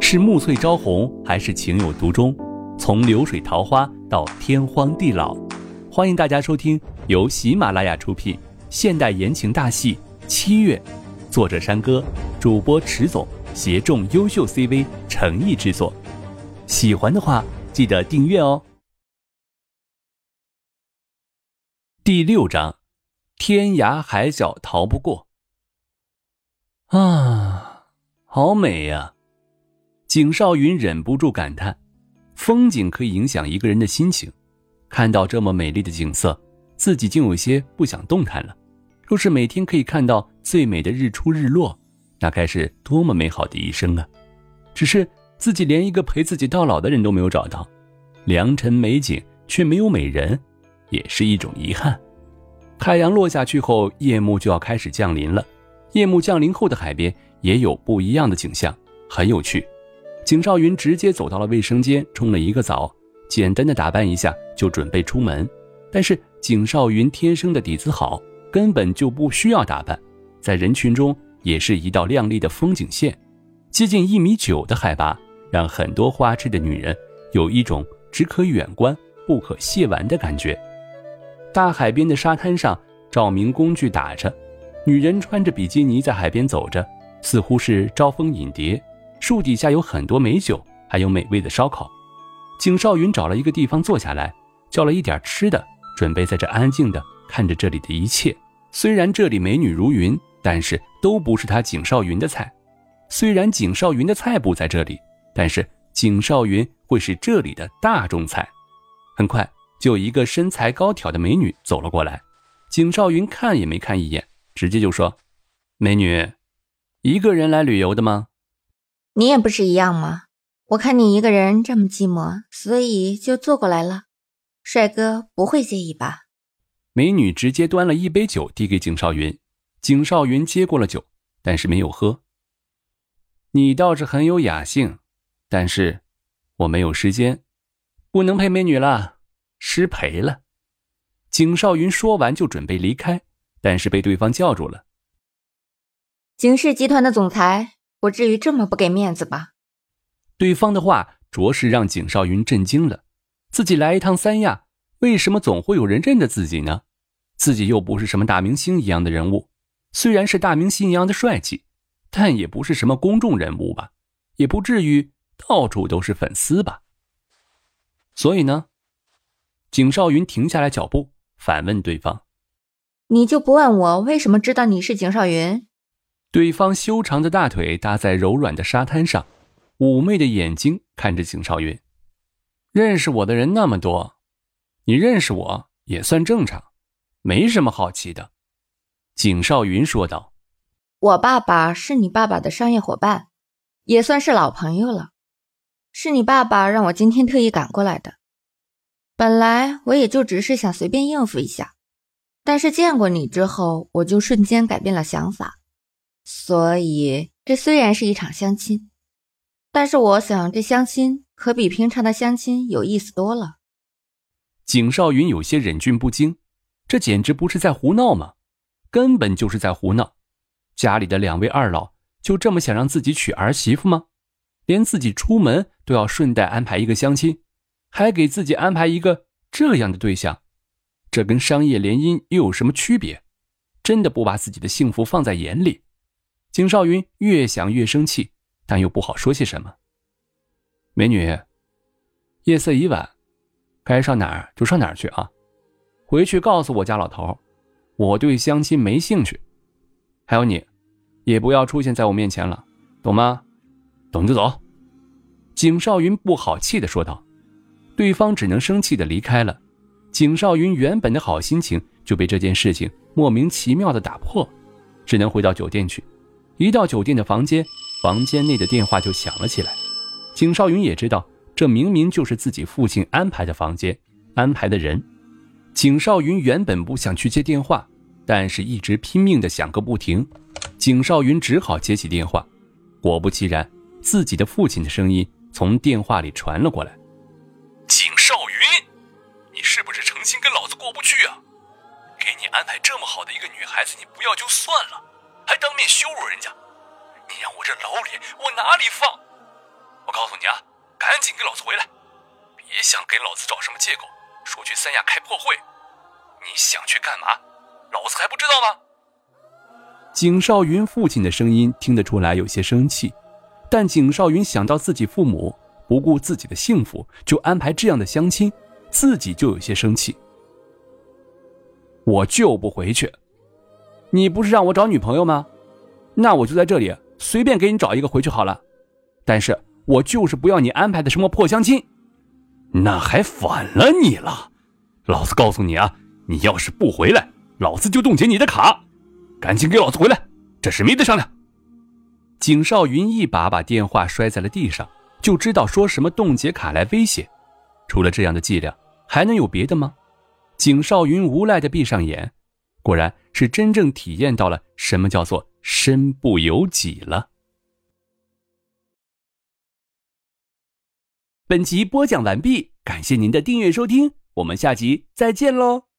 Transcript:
是暮翠朝红，还是情有独钟？从流水桃花到天荒地老，欢迎大家收听由喜马拉雅出品现代言情大戏《七月》，作者山歌，主播迟总，协众优秀 CV 诚意制作。喜欢的话，记得订阅哦。第六章，天涯海角逃不过。啊，好美呀！景少云忍不住感叹：“风景可以影响一个人的心情。看到这么美丽的景色，自己竟有些不想动弹了。若是每天可以看到最美的日出日落，那该是多么美好的一生啊！只是自己连一个陪自己到老的人都没有找到，良辰美景却没有美人，也是一种遗憾。太阳落下去后，夜幕就要开始降临了。夜幕降临后的海边也有不一样的景象，很有趣。”景少云直接走到了卫生间，冲了一个澡，简单的打扮一下就准备出门。但是景少云天生的底子好，根本就不需要打扮，在人群中也是一道亮丽的风景线。接近一米九的海拔，让很多花痴的女人有一种只可远观不可亵玩的感觉。大海边的沙滩上，照明工具打着，女人穿着比基尼在海边走着，似乎是招蜂引蝶。树底下有很多美酒，还有美味的烧烤。景少云找了一个地方坐下来，叫了一点吃的，准备在这安静的看着这里的一切。虽然这里美女如云，但是都不是他景少云的菜。虽然景少云的菜不在这里，但是景少云会是这里的大众菜。很快，就有一个身材高挑的美女走了过来。景少云看也没看一眼，直接就说：“美女，一个人来旅游的吗？”你也不是一样吗？我看你一个人这么寂寞，所以就坐过来了。帅哥不会介意吧？美女直接端了一杯酒递给景少云，景少云接过了酒，但是没有喝。你倒是很有雅兴，但是我没有时间，不能陪美女了，失陪了。景少云说完就准备离开，但是被对方叫住了。景氏集团的总裁。不至于这么不给面子吧？对方的话着实让景少云震惊了。自己来一趟三亚，为什么总会有人认得自己呢？自己又不是什么大明星一样的人物，虽然是大明星一样的帅气，但也不是什么公众人物吧？也不至于到处都是粉丝吧？所以呢，景少云停下来脚步，反问对方：“你就不问我为什么知道你是景少云？”对方修长的大腿搭在柔软的沙滩上，妩媚的眼睛看着景少云。认识我的人那么多，你认识我也算正常，没什么好奇的。”景少云说道。“我爸爸是你爸爸的商业伙伴，也算是老朋友了。是你爸爸让我今天特意赶过来的。本来我也就只是想随便应付一下，但是见过你之后，我就瞬间改变了想法。”所以，这虽然是一场相亲，但是我想这相亲可比平常的相亲有意思多了。景少云有些忍俊不禁，这简直不是在胡闹吗？根本就是在胡闹！家里的两位二老就这么想让自己娶儿媳妇吗？连自己出门都要顺带安排一个相亲，还给自己安排一个这样的对象，这跟商业联姻又有什么区别？真的不把自己的幸福放在眼里？景少云越想越生气，但又不好说些什么。美女，夜色已晚，该上哪儿就上哪儿去啊！回去告诉我家老头，我对相亲没兴趣。还有你，也不要出现在我面前了，懂吗？懂就走。景少云不好气的说道。对方只能生气的离开了。景少云原本的好心情就被这件事情莫名其妙的打破，只能回到酒店去。一到酒店的房间，房间内的电话就响了起来。景少云也知道，这明明就是自己父亲安排的房间，安排的人。景少云原本不想去接电话，但是一直拼命的响个不停。景少云只好接起电话。果不其然，自己的父亲的声音从电话里传了过来：“景少云，你是不是诚心跟老子过不去啊？给你安排这么好的一个女孩子，你不要就算了。”当面羞辱人家，你让我这老脸往哪里放？我告诉你啊，赶紧给老子回来！别想给老子找什么借口，说去三亚开破会。你想去干嘛？老子还不知道吗？景少云父亲的声音听得出来有些生气，但景少云想到自己父母不顾自己的幸福就安排这样的相亲，自己就有些生气。我就不回去。你不是让我找女朋友吗？那我就在这里随便给你找一个回去好了。但是我就是不要你安排的什么破相亲。那还反了你了！老子告诉你啊，你要是不回来，老子就冻结你的卡。赶紧给老子回来，这事没得商量。景少云一把把电话摔在了地上，就知道说什么冻结卡来威胁。除了这样的伎俩，还能有别的吗？景少云无奈的闭上眼，果然是真正体验到了什么叫做身不由己了。本集播讲完毕，感谢您的订阅收听，我们下集再见喽。